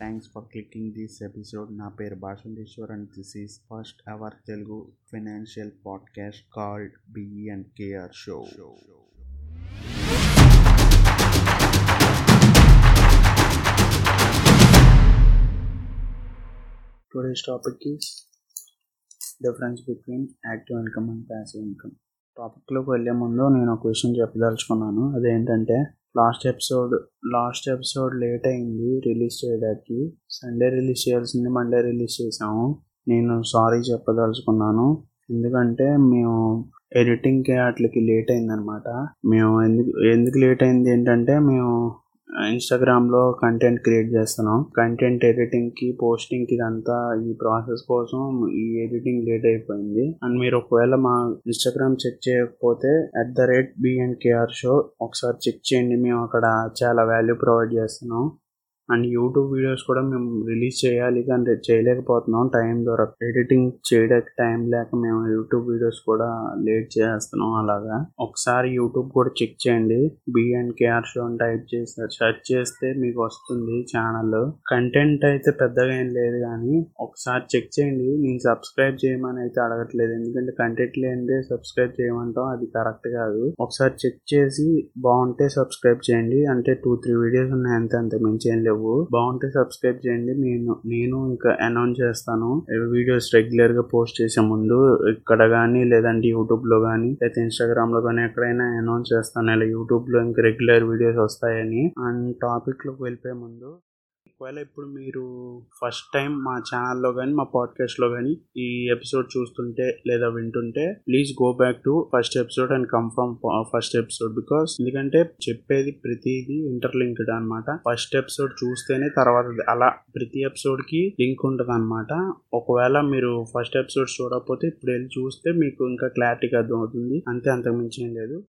Thanks for clicking this episode నా పేరు Bhashanteshwar and this is first our Telugu financial podcast called B E and K R show today's topic is difference between active income and passive income టాపిక్లోకి వెళ్ళే ముందు నేను ఒక విషయం చెప్పదలుచుకున్నాను. అదేంటంటే last episode last episode late అయింది రిలీజ్ చేయడానికి. సండే రిలీజ్ చేయాల్సింది మండే రిలీజ్ చేసాము నేను సారీ చెప్పదలుచుకున్నాను. ఎందుకంటే మేము ఎడిటింగ్కి వాటికి లేట్ అయిందనమాట మేము ఎందుకు ఎందుకు లేట్ అయింది ఏంటంటే మేము ఇన్స్టాగ్రామ్లో కంటెంట్ క్రియేట్ చేస్తున్నాం. కంటెంట్ ఎడిటింగ్కి పోస్టింగ్కి ఇదంతా ఈ ప్రాసెస్ కోసం ఈ ఎడిటింగ్ లేట్ అయిపోయింది. అండ్ మీరు ఒకవేళ మా ఇన్స్టాగ్రామ్ చెక్ చేయకపోతే at the rate B N K R show ఒకసారి చెక్ చేయండి. మేము అక్కడ చాలా వాల్యూ ప్రొవైడ్ చేస్తున్నాం. అండ్ యూట్యూబ్ వీడియోస్ కూడా మేము రిలీజ్ చేయాలి కానీ చేయలేకపోతున్నాం. టైం దొరక ఎడిటింగ్ చేయడానికి టైం లేక మేము యూట్యూబ్ వీడియోస్ కూడా లేట్ చేస్తున్నాం అలాగా. ఒకసారి యూట్యూబ్ కూడా చెక్ చేయండి. B N K R show అని టైప్ చేసి సెర్చ్ చేస్తే మీకు వస్తుంది ఛానల్. కంటెంట్ అయితే పెద్దగా ఏం లేదు కానీ ఒకసారి చెక్ చేయండి. నేను సబ్స్క్రైబ్ చేయమని అయితే అడగట్లేదు. ఎందుకంటే కంటెంట్ లేనిదే సబ్స్క్రైబ్ చేయమంటాం. అది కరెక్ట్ కాదు. ఒకసారి చెక్ చేసి బాగుంటే సబ్స్క్రైబ్ చేయండి. అంటే టూ త్రీ వీడియోస్ ఉన్నాయి అంతే అంతే. మించి ఏం లేవు. బాగుంటే సబ్స్క్రైబ్ చేయండి. నేను నేను ఇంకా అనౌన్స్ చేస్తాను. వీడియోస్ రెగ్యులర్గా పోస్ట్ చేసే ముందు ఇక్కడ కానీ లేదంటే యూట్యూబ్లో కానీ లేదా ఇన్స్టాగ్రామ్లో కానీ ఎక్కడైనా అనౌన్స్ చేస్తాను. ఇలా యూట్యూబ్లో ఇంకా రెగ్యులర్ వీడియోస్ వస్తాయని. అండ్ టాపిక్లోకి వెళ్ళిపోయే ముందు ఒకవేళ ఇప్పుడు మీరు ఫస్ట్ టైం మా ఛానల్లో కానీ మా పాడ్కాస్ట్లో కానీ ఈ ఎపిసోడ్ చూస్తుంటే లేదా వింటుంటే please go back to first episode and confirm first episode because ఎందుకంటే చెప్పేది ప్రతిది ఇంటర్లింక్డ్ అనమాట ఫస్ట్ ఎపిసోడ్ చూస్తేనే తర్వాత అలా ప్రతి ఎపిసోడ్కి లింక్ ఉంటుంది అనమాట ఒకవేళ మీరు ఫస్ట్ ఎపిసోడ్ చూడకపోతే ఇప్పుడు వెళ్ళి చూస్తే మీకు ఇంకా క్లారిటీగా అర్థమవుతుంది. అంతే అంతకు మించి ఏం లేదు.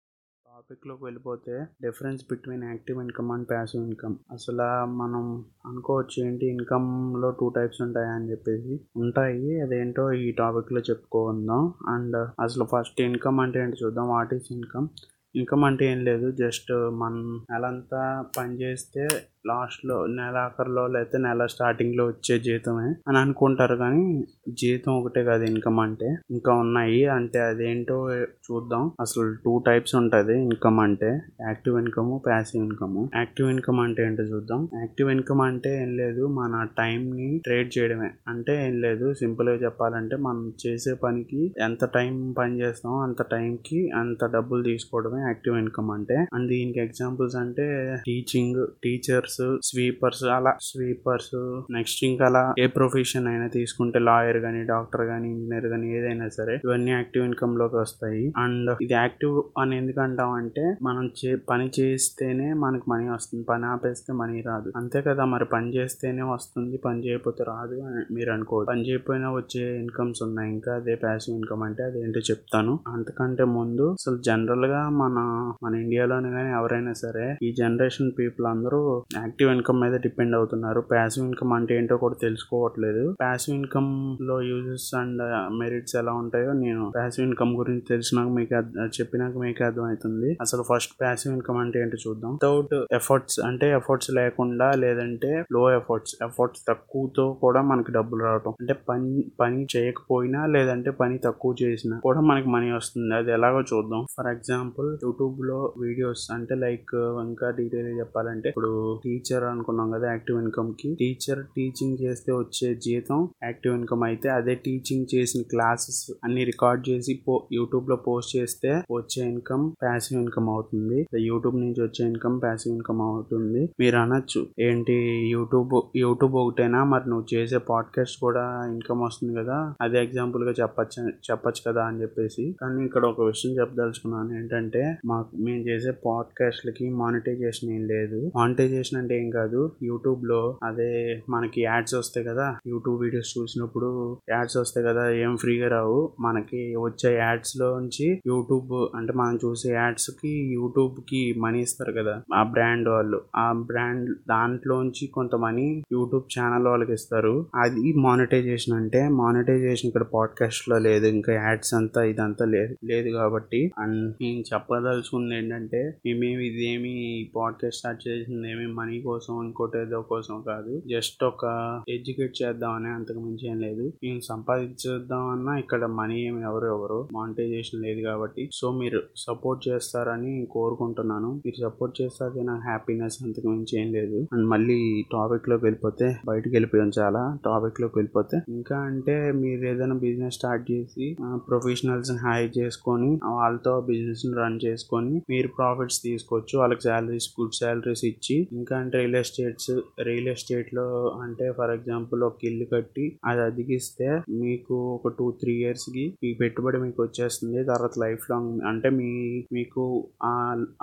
టాపిక్లోకి వెళ్ళిపోతే difference between active income and passive income అసలు మనం అనుకోవచ్చు ఏంటి ఇన్కమ్లో టూ టైప్స్ ఉంటాయా అని చెప్పేసి. ఉంటాయి అదేంటో ఈ టాపిక్లో చెప్పుకుందాం అండ్ అసలు ఫస్ట్ ఇన్కమ్ అంటే ఏంటి చూద్దాం. వాట్ ఈస్ ఇన్కమ్ ఇన్కమ్ అంటే ఏం లేదు జస్ట్ మనం నెలంతా పని చేస్తే లాస్ట్లో నెల ఆఖరిలో లేకపోతే నెల స్టార్టింగ్లో వచ్చే జీతమే అని అనుకుంటారు కానీ జీతం ఒకటే కాదు ఇన్కమ్ అంటే. ఇంకా ఉన్నాయి అంటే అదేంటో చూద్దాం. అసలు టూ టైప్స్ ఉంటుంది. ఇన్కమ్ అంటే active income passive income. Active income అంటే ఏంటో చూద్దాం. యాక్టివ్ ఇన్కమ్ అంటే ఏం లేదు మన టైంని ట్రేడ్ చేయడమే. అంటే ఏం లేదు సింపుల్గా చెప్పాలంటే మనం చేసే పనికి ఎంత టైం పని చేస్తామో అంత టైంకి అంత డబ్బులు తీసుకోవడమే యాక్టివ్ ఇన్కమ్ అంటే. అండ్ దీనికి ఎగ్జాంపుల్స్ అంటే టీచింగ్ టీచర్స్ స్వీపర్స్ అలా స్వీపర్స్ నెక్స్ట్ ఇంకా అలా ఏ ప్రొఫెషన్ అయినా తీసుకుంటే లాయర్ గానీ డాక్టర్ గానీ ఇంజనీర్ గానీ ఏదైనా సరే ఇవన్నీ యాక్టివ్ ఇన్కమ్లోకి వస్తాయి. అండ్ ఇది యాక్టివ్ అని ఎందుకంటాం అంటే మనం చే పని చేస్తేనే మనకి మనీ వస్తుంది. పని ఆపేస్తే మనీ రాదు. అంతే కదా మరి పని చేస్తేనే వస్తుంది పని చేయకపోతే రాదు అని మీరు అనుకోవచ్చు పని చేయకపోయినా వచ్చే ఇన్కమ్స్ ఉన్నాయి. ఇంకా అదే ప్యాసివ్ ఇన్కమ్ అంటే అదేంటో చెప్తాను. అంతకంటే ముందు అసలు జనరల్గా మన మన ఇండియాలోనే కానీ ఎవరైనా సరే ఈ జనరేషన్ పీపుల్ అందరూ యాక్టివ్ ఇన్కమ్ మీద డిపెండ్ అవుతున్నారు. ప్యాసివ్ ఇన్కమ్ అంటే ఏంటో కూడా తెలుసుకోవట్లేదు. ప్యాసివ్ ఇన్కమ్లో యూజెస్ అండ్ మెరిట్స్ ఎలా ఉంటాయో నేను ప్యాసివ్ ఇన్కమ్ గురించి తెలిసినాక మీకు చెప్పినాక మీకు అర్థమవుతుంది. అసలు ఫస్ట్ ప్యాసివ్ ఇన్కమ్ అంటే ఏంటో చూద్దాం. వితౌట్ ఎఫర్ట్స్ అంటే ఎఫర్ట్స్ లేకుండా లేదంటే లో ఎఫర్ట్స్ ఎఫర్ట్స్ తక్కువతో కూడా మనకి డబ్బులు రావటం. అంటే పని పని చేయకపోయినా లేదంటే పని తక్కువ చేసినా కూడా మనకి మనీ వస్తుంది. అది ఎలాగో చూద్దాం. ఫర్ ఎగ్జాంపుల్ యూట్యూబ్లో వీడియోస్ అంటే లైక్ ఇంకా డీటెయిల్ చెప్పాలంటే ఇప్పుడు టీచర్ అనుకున్నాం కదా యాక్టివ్ ఇన్కమ్కి టీచర్ టీచింగ్ చేస్తే వచ్చే జీతం యాక్టివ్ ఇన్కమ్ అయితే అదే టీచింగ్ చేసిన క్లాసెస్ అన్ని రికార్డ్ చేసి యూట్యూబ్లో పోస్ట్ చేస్తే వచ్చే ఇన్కమ్ ప్యాసివ్ ఇన్కమ్ అవుతుంది. యూట్యూబ్ నుంచి వచ్చే ఇన్కమ్ ప్యాసివ్ ఇన్కమ్ అవుతుంది. మీరు అనొచ్చు ఏంటి యూట్యూబ్ యూట్యూబ్ ఒకటేనా? మరి నువ్వు చేసే పాడ్కాస్ట్ కూడా ఇన్కమ్ వస్తుంది కదా. అదే ఎగ్జాంపుల్గా చెప్పచ్చు చెప్పచ్చు కదా అని చెప్పేసి. కానీ ఇక్కడ ఒక విషయం చెప్పదలుచుకున్నాను ఏంటంటే మాకు మేము చేసే పాడ్కాస్ట్లకి మానిటైజేషన్ ఏం లేదు. మానిటైజేషన్ అంటే ఏం కాదు. యూట్యూబ్లో అదే మనకి యాడ్స్ వస్తాయి కదా. యూట్యూబ్ వీడియోస్ చూసినప్పుడు యాడ్స్ వస్తాయి కదా. ఏం ఫ్రీగా రావు. మనకి వచ్చే యాడ్స్లో నుంచి యూట్యూబ్ అంటే మనం చూసే యాడ్స్కి యూట్యూబ్కి మనీ ఇస్తారు కదా. ఆ బ్రాండ్ వాళ్ళు. ఆ బ్రాండ్ దాంట్లోంచి కొంత మనీ యూట్యూబ్ ఛానల్ వాళ్ళకి ఇస్తారు. అది మానిటైజేషన్ అంటే మానిటైజేషన్ ఇక్కడ పాడ్కాస్ట్లో లేదు. ఇంకా యాడ్స్ అంతా ఇదంతా లేదు లేదు కాబట్టి. అండ్ నేను చెప్పదలుచుకుంది ఏంటంటే మేమేమి ఇదేమి పాడ్కాస్ట్ స్టార్ట్ చేసింది ఏమి మనీ మనీ కోసం ఇంకోటి ఏదో కోసం కాదు. జస్ట్ ఒక ఎడ్యుకేట్ చేద్దామని అంతకు మించి ఏం లేదు. నేను సంపాదించేద్దామన్నా ఇక్కడ మనీ ఏమి ఎవరు ఎవరు. మానిటైజేషన్ లేదు కాబట్టి. సో మీరు సపోర్ట్ చేస్తారని కోరుకుంటున్నాను. మీరు సపోర్ట్ చేస్తే అది నాకు హ్యాపీనెస్ అంతకు మించి ఏం లేదు. అండ్ మళ్ళీ టాపిక్లోకి వెళ్ళిపోతే బయటకు వెళ్ళిపోయాం చాలా. టాపిక్లోకి వెళ్ళిపోతే ఇంకా అంటే మీరు ఏదైనా బిజినెస్ స్టార్ట్ చేసి ప్రొఫెషనల్స్ హైర్ చేసుకొని వాళ్ళతో బిజినెస్ రన్ చేసుకొని మీరు ప్రాఫిట్స్ తీసుకోవచ్చు. వాళ్ళకి శాలరీస్ గుడ్ శాలరీస్ ఇచ్చి ఇంకా అండ్ రియల్ ఎస్టేట్స్ రియల్ ఎస్టేట్లో అంటే ఫర్ ఎగ్జాంపుల్ ఒక ఇల్లు కట్టి అది అదిగిస్తే మీకు ఒక టూ త్రీ ఇయర్స్కి మీ పెట్టుబడి మీకు వచ్చేస్తుంది. తర్వాత లైఫ్ లాంగ్ అంటే మీ మీకు ఆ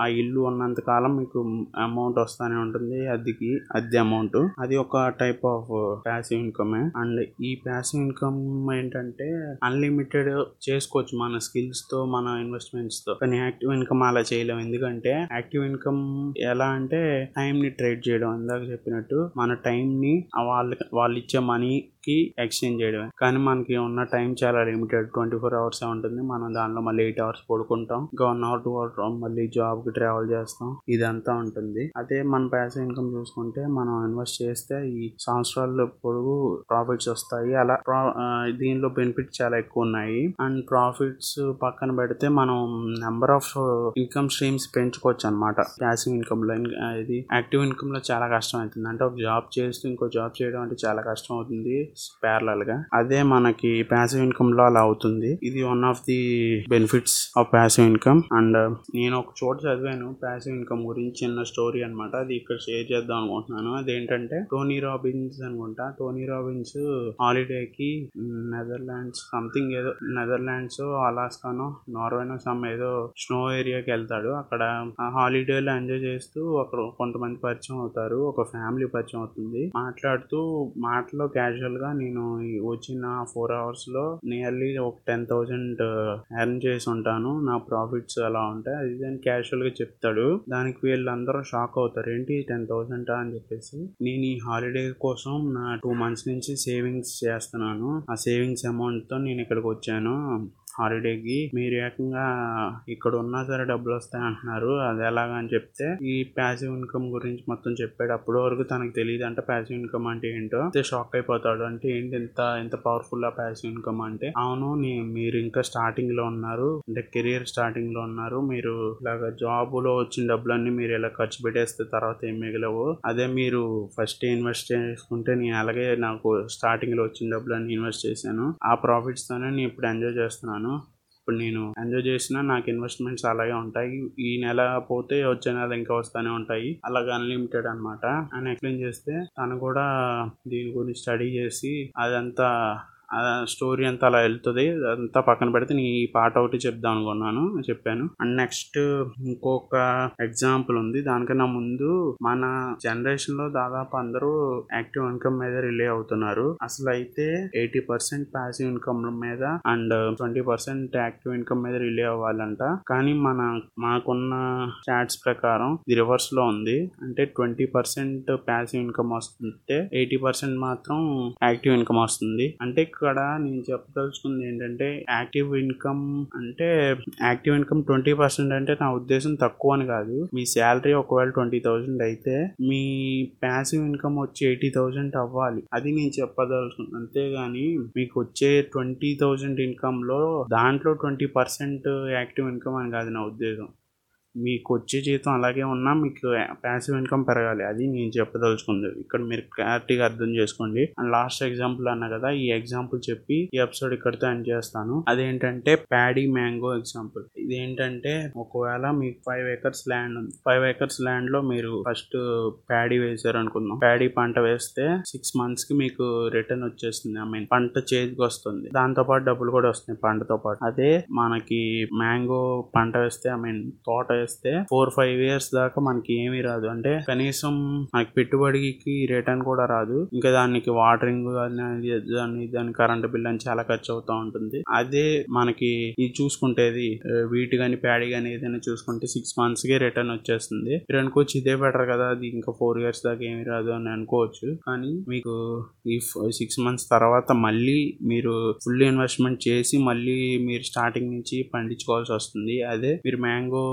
ఆ ఇల్లు ఉన్నంత కాలం మీకు అమౌంట్ వస్తానే ఉంటుంది. అద్దెకి అద్దె అమౌంట్ అది ఒక type of passive income and ఈ ప్యాసివ్ ఇన్కమ్ ఏంటంటే అన్లిమిటెడ్ చేసుకోవచ్చు మన స్కిల్స్తో మన ఇన్వెస్ట్మెంట్స్తో. కానీ యాక్టివ్ ఇన్కమ్ అలా చేయలేము. ఎందుకంటే యాక్టివ్ ఇన్కమ్ ఎలా అంటే టైం ని ట్రేడ్ చేయడం. ఇందాక చెప్పినట్టు మన టైం ని వాళ్ళ వాళ్ళు ఇచ్చే మనీ కి ఎక్స్చేంజ్ చేయడమే. కానీ మనకి ఉన్న టైం చాలా లిమిటెడ్ ట్వంటీ ఫోర్ అవర్స్ ఉంటుంది. మనం దానిలో మళ్ళీ ఎయిట్ అవర్స్ పడుకుంటాం. ఇంకా వన్ అవర్ టూ అవర్ మళ్ళీ జాబ్కి ట్రావెల్ చేస్తాం. ఇదంతా ఉంటుంది. అదే మన ప్యాసివ్ ఇన్కమ్ చూసుకుంటే మనం ఇన్వెస్ట్ చేస్తే ఈ సంవత్సరాల పొడుగు ప్రాఫిట్స్ వస్తాయి. అలా ప్రా- దీనిలో బెనిఫిట్స్ చాలా ఎక్కువ ఉన్నాయి. అండ్ ప్రాఫిట్స్ పక్కన పెడితే మనం నెంబర్ ఆఫ్ ఇన్కమ్ స్ట్రీమ్స్ పెంచుకోవచ్చు అనమాట ప్యాసివ్ ఇన్కమ్లో. ఇది యాక్టివ్ ఇన్కమ్లో చాలా కష్టం అవుతుంది. అంటే ఒక జాబ్ చేస్తూ ఇంకో జాబ్ చేయడం అంటే చాలా కష్టం అవుతుంది. ప్యారలల్గా. అదే మనకి ప్యాసివ్ ఇన్కమ్లో అలా అవుతుంది. ఇది one of the benefits of passive income and నేను ఒక చోట చదివాను ప్యాసివ్ ఇన్కమ్ గురించి చిన్న స్టోరీ అనమాట అది ఇక్కడ షేర్ చేద్దాం అనుకుంటున్నాను. అదేంటంటే టోనీ రాబిన్స్ అనుకుంటా. టోనీ రాబిన్స్ హాలిడే కి నెదర్లాండ్స్ సంథింగ్ ఏదో నెదర్లాండ్స్ అలాస్కానో నార్వేనో సమ్ ఏదో స్నో ఏరియాకి వెళ్తాడు. అక్కడ హాలిడేలో ఎంజాయ్ చేస్తూ అక్కడ కొంతమంది పరిచయం అవుతారు. ఒక ఫ్యామిలీ పరిచయం అవుతుంది. మాట్లాడుతూ మాటలో క్యాజువల్గా నేను వచ్చిన ఫోర్ అవర్స్లో నియర్లీ ఒక టెన్ థౌసండ్ ఎర్న్ చేసి ఉంటాను నా ప్రాఫిట్స్ అలా ఉంటాయి. అది దాన్ని క్యాజువల్గా చెప్తాడు. దానికి వీళ్ళందరూ షాక్ అవుతారు. ఏంటి టెన్ థౌసండ్ అని చెప్పేసి. నేను ఈ హాలిడే కోసం నా టూ మంత్స్ నుంచి సేవింగ్స్ చేస్తున్నాను. ఆ సేవింగ్స్ అమౌంట్తో నేను ఇక్కడికి వచ్చాను. హాలిడేకి మీరు ఏకంగా ఇక్కడ ఉన్నా సరే డబ్బులు వస్తాయి అంటున్నారు. అది ఎలాగా అని చెప్తే ఈ ప్యాసివ్ ఇన్కమ్ గురించి మొత్తం చెప్పాడు అప్పటి వరకు తనకు తెలియదు అంటే ప్యాసివ్ ఇన్కమ్ అంటే ఏంటో. అయితే షాక్ అయిపోతాడు. అంటే ఏంటి ఇంత ఇంత పవర్ఫుల్ ఆ ప్యాసివ్ ఇన్కమ్ అంటే? అవును మీరు ఇంకా స్టార్టింగ్లో ఉన్నారు. అంటే కెరియర్ స్టార్టింగ్లో ఉన్నారు. మీరు ఇలాగ జాబ్లో వచ్చిన డబ్బులన్నీ మీరు ఇలా ఖర్చు పెట్టేస్తే తర్వాత ఏం మిగలవు. అదే మీరు ఫస్ట్ ఇన్వెస్ట్ చేసుకుంటే నేను అలాగే నాకు స్టార్టింగ్లో వచ్చిన డబ్బులన్నీ ఇన్వెస్ట్ చేశాను. ఆ ప్రాఫిట్స్ తోనే నేను ఇప్పుడు ఎంజాయ్ చేస్తున్నాను. ఇప్పుడు నేను ఎంజాయ్ చేసినా నాకు ఇన్వెస్ట్మెంట్స్ అలాగే ఉంటాయి. ఈ నెల పోతే వచ్చే నెల ఇంకా వస్తూనే ఉంటాయి. అలాగే అన్లిమిటెడ్ అనమాట అని ఎక్స్ప్లెయిన్ చేస్తే తను కూడా దీని గురించి స్టడీ చేసి అదంతా స్టోరీ అంతా అలా వెళ్తుంది. అదంతా పక్కన పెడితే నేను ఈ పాట ఒకటి చెప్దాం అనుకున్నాను చెప్పాను. అండ్ నెక్స్ట్ ఇంకొక ఎగ్జాంపుల్ ఉంది. దానికన్నా ముందు మన జనరేషన్లో దాదాపు అందరూ యాక్టివ్ ఇన్కమ్ మీద రిలే అవుతున్నారు. అసలు అయితే ఎయిటీ పర్సెంట్ ప్యాసివ్ ఇన్కమ్ మీద and twenty percent active income మీద రిలే అవ్వాలంట. కానీ మన మాకున్న స్టాట్స్ ప్రకారం ఇది రివర్స్లో ఉంది. అంటే ట్వంటీ పర్సెంట్ ప్యాసివ్ ఇన్కమ్ వస్తుంటే ఎయిటీ పర్సెంట్ మాత్రం యాక్టివ్ ఇన్కమ్ వస్తుంది. అంటే ఇక్కడ నేను చెప్పదలుచుకుంది ఏంటంటే యాక్టివ్ ఇన్కమ్ అంటే యాక్టివ్ ఇన్కమ్ ట్వంటీ పర్సెంట్ అంటే నా ఉద్దేశం తక్కువ అని కాదు. మీ శాలరీ ఒకవేళ ట్వంటీ థౌసండ్ అయితే మీ ప్యాసివ్ ఇన్కమ్ వచ్చి ఎయిటీ థౌసండ్ అవ్వాలి. అది నేను చెప్పదలుచుకున్నాను అంతేగాని మీకు వచ్చే ట్వంటీ థౌసండ్ ఇన్కమ్లో దాంట్లో ట్వంటీ పర్సెంట్ యాక్టివ్ ఇన్కమ్ అని కాదు నా ఉద్దేశం. మీకు వచ్చే జీతం అలాగే ఉన్నా మీకు ప్యాసివ్ ఇన్కమ్ పెరగాలి. అది నేను చెప్పదలుచుకుంది. ఇక్కడ మీరు క్లారిటీగా అర్థం చేసుకోండి. అండ్ లాస్ట్ ఎగ్జాంపుల్ అన్న కదా ఈ ఎగ్జాంపుల్ చెప్పి ఈ ఎపిసోడ్ ఇక్కడితో ఎండ్ చేస్తాను. అదేంటంటే ప్యాడీ మ్యాంగో ఎగ్జాంపుల్. ఇదేంటంటే ఒకవేళ మీకు ఫైవ్ ఏకర్స్ ల్యాండ్ ఉంది. ఫైవ్ ఏకర్స్ ల్యాండ్లో మీరు ఫస్ట్ ప్యాడీ వేసారు అనుకుందాం ప్యాడీ పంట వేస్తే సిక్స్ మంత్స్కి మీకు రిటర్న్ వచ్చేస్తుంది. ఐ మీన్ పంట చేతికి వస్తుంది. దాంతో పాటు డబ్బులు కూడా వస్తాయి పంటతో పాటు. అదే మనకి మ్యాంగో పంట వేస్తే ఐ మీన్ తోట చేస్తే ఫోర్ ఫైవ్ ఇయర్స్ దాకా మనకి ఏమీ రాదు. అంటే కనీసం మనకి పెట్టుబడికి రిటర్న్ కూడా రాదు. ఇంకా దానికి వాటరింగ్ దాని దాని దాని కరెంట్ బిల్ అని చాలా ఖర్చు అవుతా ఉంటుంది. అదే మనకి ఇది చూసుకుంటేది ఆ, వీటి కానీ ప్యాడీ కానీ ఏదైనా చూసుకుంటే సిక్స్ మంత్స్కి రిటర్న్ వచ్చేస్తుంది. మీరు అనుకోవచ్చు ఇదే బెటర్ కదా అది ఇంకా ఫోర్ ఇయర్స్ దాకా ఏమీ రాదు అని అనుకోవచ్చు. కానీ మీకు ఈ సిక్స్ మంత్స్ తర్వాత మళ్ళీ మీరు ఫుల్ ఇన్వెస్ట్మెంట్ చేసి మళ్ళీ మీరు స్టార్టింగ్ నుంచి పండించుకోవాల్సి వస్తుంది. అదే మీరు మ్యాంగో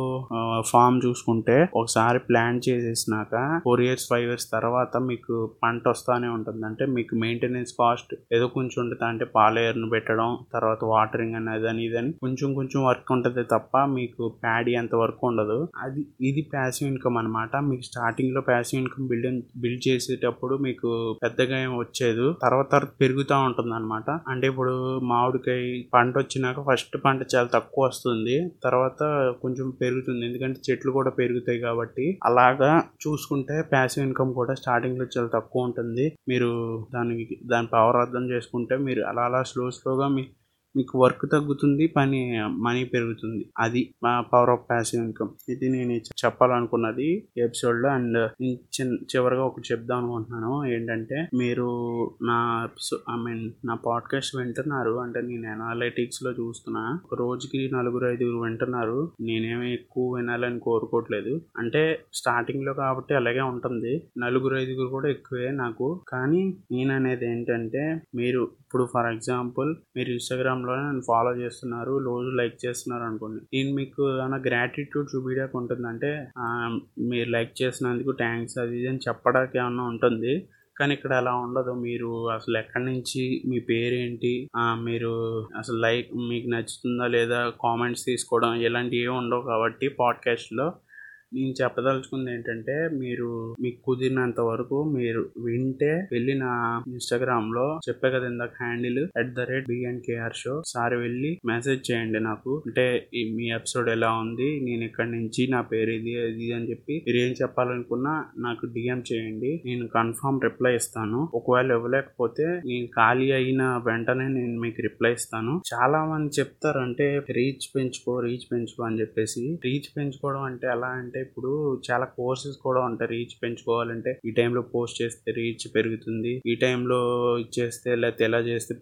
ఫామ్ చూసుకుంటే ఒకసారి ప్లాన్ చేసేసినాక ఫోర్ ఇయర్స్ ఫైవ్ ఇయర్స్ తర్వాత మీకు పంట వస్తానే ఉంటుంది. అంటే మీకు మెయింటెనెన్స్ కాస్ట్ ఏదో కొంచెం ఉంటుంది అంటే పాలేయర్ను పెట్టడం తర్వాత వాటరింగ్ అని అదని ఇదని కొంచెం కొంచెం వర్క్ ఉంటుంది తప్ప మీకు ప్యాడీ అంత వర్క్ ఉండదు. అది ఇది ప్యాసివ్ ఇన్కమ్ అనమాట మీకు స్టార్టింగ్లో ప్యాసివ్ ఇన్కమ్ బిల్డ్ బిల్డ్ చేసేటప్పుడు మీకు పెద్దగా ఏం వచ్చేది. తర్వాత తర్వాత పెరుగుతూ ఉంటుంది అనమాట అంటే ఇప్పుడు మామిడికాయ పంట వచ్చినాక ఫస్ట్ పంట చాలా తక్కువ వస్తుంది. తర్వాత కొంచెం పెరుగుతుంది. ఎందుకంటే చెట్లు కూడా పెరుగుతాయి కాబట్టి అలాగా చూసుకుంటే ప్యాసివ్ ఇన్కమ్ కూడా స్టార్టింగ్లో చాలా తక్కువ ఉంటుంది. మీరు దానికి దాని పవర్ అర్థం చేసుకుంటే మీరు అలా అలా స్లో స్లోగా మీ మీకు వర్క్ తగ్గుతుంది పని మనీ పెరుగుతుంది. అది మా పవర్ ఆఫ్ ప్యాసివ్ ఇన్కమ్ ఇది నేను చెప్పాలనుకున్నది ఎపిసోడ్లో. అండ్ చివరిగా ఒకటి చెప్దాం అనుకుంటున్నాను. ఏంటంటే మీరు నా ఐ మీన్ నా పాడ్కాస్ట్ వింటున్నారు. అంటే నేను అనాలిటిక్స్లో చూస్తున్నా. రోజుకి నలుగురు ఐదుగురు వింటున్నారు. నేనేమి ఎక్కువ వినాలని కోరుకోవట్లేదు. అంటే స్టార్టింగ్లో కాబట్టి అలాగే ఉంటుంది. నలుగురు ఐదుగురు కూడా ఎక్కువే నాకు. కానీ నేను అనేది ఏంటంటే మీరు ఇప్పుడు ఫర్ ఎగ్జాంపుల్ మీరు ఇన్స్టాగ్రామ్ లో నన్ను ఫాలో చేస్తున్నారు రోజు లైక్ చేస్తున్నారు అనుకోండి. నేను మీకు ఏమైనా గ్రాటిట్యూడ్ చూపించడానికి ఉంటుందంటే మీరు లైక్ చేసినందుకు థ్యాంక్స్ అది ఇది అని చెప్పడానికి ఏమన్నా ఉంటుంది. కానీ ఇక్కడ అలా ఉండదు. మీరు అసలు ఎక్కడి నుంచి మీ పేరేంటి మీరు అసలు లైక్ మీకు నచ్చుతుందా లేదా కామెంట్స్ తీసుకోవడం ఇలాంటివి ఏమి ఉండవు కాబట్టి పాడ్కాస్ట్లో నేను చెప్పదలుచుకుంది ఏంటంటే మీరు మీకు కుదిరినంత వరకు మీరు వింటే వెళ్ళిన ఇన్స్టాగ్రామ్లో చెప్పే కదా ఇందాక handle at the rate BNKR show సారి వెళ్ళి మెసేజ్ చేయండి నాకు. అంటే మీ ఎపిసోడ్ ఎలా ఉంది? నేను ఇక్కడ నుంచి? నా పేరు ఇది ఇది అని చెప్పి మీరు ఏం చెప్పాలనుకున్నా నాకు డిఎం చేయండి. నేను కన్ఫర్మ్ రిప్లై ఇస్తాను. ఒకవేళ ఇవ్వలేకపోతే నేను ఖాళీ అయిన వెంటనే నేను మీకు రిప్లై ఇస్తాను. చాలా మంది చెప్తారు అంటే రీచ్ పెంచుకో రీచ్ పెంచుకో అని చెప్పేసి. రీచ్ పెంచుకోవడం అంటే ఎలా అంటే ఇప్పుడు చాలా కోర్సెస్ కూడా ఉంటాయి. రీచ్ పెంచుకోవాలంటే ఈ టైంలో పోస్ట్ చేస్తే రీచ్ పెరుగుతుంది. ఈ టైంలో ఇచ్చేస్తే లేకపోతే ఎలా చేస్తే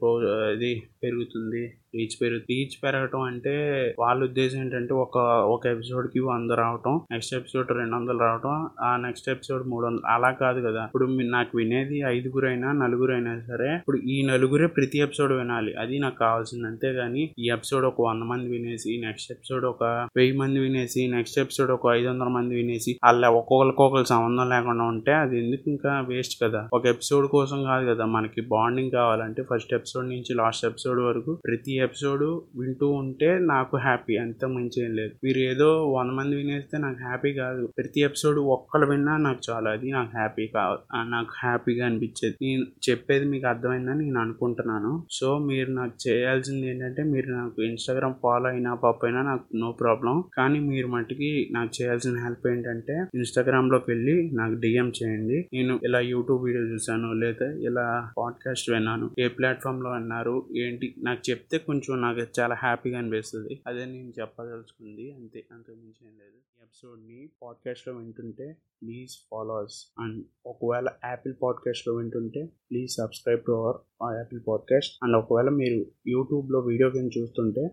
ఇది పెరుగుతుంది. రీచ్ పెరుగు రీచ్ పెరగటం అంటే వాళ్ళ ఉద్దేశం ఏంటంటే ఒక ఒక ఎపిసోడ్కి వంద రావటం నెక్స్ట్ ఎపిసోడ్ రెండు వందలు రావటం ఆ నెక్స్ట్ ఎపిసోడ్ మూడు వందలు అలా కాదు కదా. ఇప్పుడు నాకు వినేది ఐదుగురు అయినా నలుగురు అయినా సరే ఇప్పుడు ఈ నలుగురే ప్రతి ఎపిసోడ్ వినాలి. అది నాకు కావాల్సింది. అంతేగాని ఈ ఎపిసోడ్ ఒక వంద మంది వినేసి నెక్స్ట్ ఎపిసోడ్ ఒక వెయ్యి మంది వినేసి నెక్స్ట్ ఎపిసోడ్ ఒక ఐదు వందల మంది వినేసి అలా ఒక్కొక్కరికొకరు సంబంధం లేకుండా ఉంటే అది ఎందుకు ఇంకా వేస్ట్ కదా? ఒక ఎపిసోడ్ కోసం కాదు కదా. మనకి బాండింగ్ కావాలంటే ఫస్ట్ ఎపిసోడ్ నుంచి లాస్ట్ ఎపిసోడ్ వరకు ప్రతి ఎపిసోడ్ వింటూ ఉంటే నాకు హ్యాపీ అంత మంచి ఏం లేదు. మీరు ఏదో వంద మంది వినేస్తే నాకు హ్యాపీ కాదు. ప్రతి ఎపిసోడ్ ఒక్కరు విన్నా నాకు చాలా. అది నాకు హ్యాపీ కావాలి నాకు హ్యాపీగా అనిపించేది. నేను చెప్పేది మీకు అర్థమైందని నేను అనుకుంటున్నాను. సో మీరు నాకు చేయాల్సింది ఏంటంటే మీరు నాకు ఇన్స్టాగ్రామ్ ఫాలో అయినా పాప అయినా నాకు నో ప్రాబ్లం కానీ మీరు మట్టుకి నాకు చేయాల్సిన హెల్ప్ ఏంటంటే ఇన్స్టాగ్రామ్లోకి వెళ్ళి నాకు డిఎం చేయండి. నేను ఇలా యూట్యూబ్ వీడియో చూసాను లేదా ఇలా పాడ్కాస్ట్ విన్నాను ఏ ప్లాట్ఫామ్లో విన్నారు ఏంటి నాకు చెప్తే కొంచెం నాకు చాలా హ్యాపీగా అనిపిస్తుంది. అదే నేను చెప్పదలుచుకుంది. అంతే అంతకుమించి ఏం లేదు. ఈ ఎపిసోడ్ని పాడ్కాస్ట్లో వింటుంటే ప్లీజ్ ఫాలోవర్స్ అండ్ ఒకవేళ యాపిల్ పాడ్కాస్ట్లో వింటుంటే please subscribe to our Apple podcast. And ఒకవేళ మీరు యూట్యూబ్లో వీడియో కింద చూస్తుంటే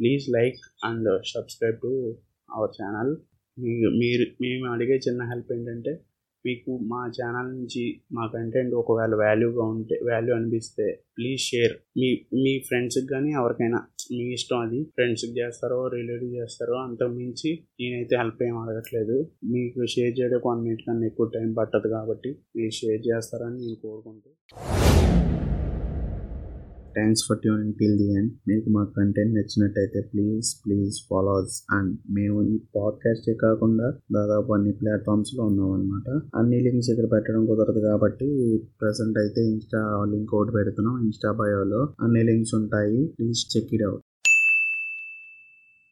please like and subscribe to our channel. మీరు మేము అడిగే చిన్న హెల్ప్ ఏంటంటే మీకు మా ఛానల్ నుంచి మా కంటెంట్ ఒకవేళ వాల్యూగా ఉంటే వాల్యూ అనిపిస్తే ప్లీజ్ షేర్ మీ మీ ఫ్రెండ్స్కి కానీ ఎవరికైనా మీ ఇష్టం అది ఫ్రెండ్స్కి చేస్తారో రిలేటివ్ చేస్తారో అంతకు మించి నేనైతే హెల్ప్ ఏం అడగట్లేదు. మీకు షేర్ చేయడానికి వన్ మినిట్ కన్నా ఎక్కువ టైం పట్టదు కాబట్టి మీరు షేర్ చేస్తారని నేను కోరుకుంటూ thanks for tuning till the end మీకు మా కంటెంట్ నచ్చినట్టయితే ప్లీజ్ ప్లీజ్ ఫాలోవర్స్ అండ్ మేము ఈ పాడ్కాస్టే కాకుండా దాదాపు అన్ని ప్లాట్ఫామ్స్లో ఉన్నాం అనమాట అన్ని లింక్స్ ఇక్కడ పెట్టడం కుదరదు కాబట్టి ప్రజెంట్ అయితే ఇన్స్టా లింక్ ఒకటి పెడుతున్నాం ఇన్స్టా బయోలో అన్ని లింక్స్ ఉంటాయి. Please check it out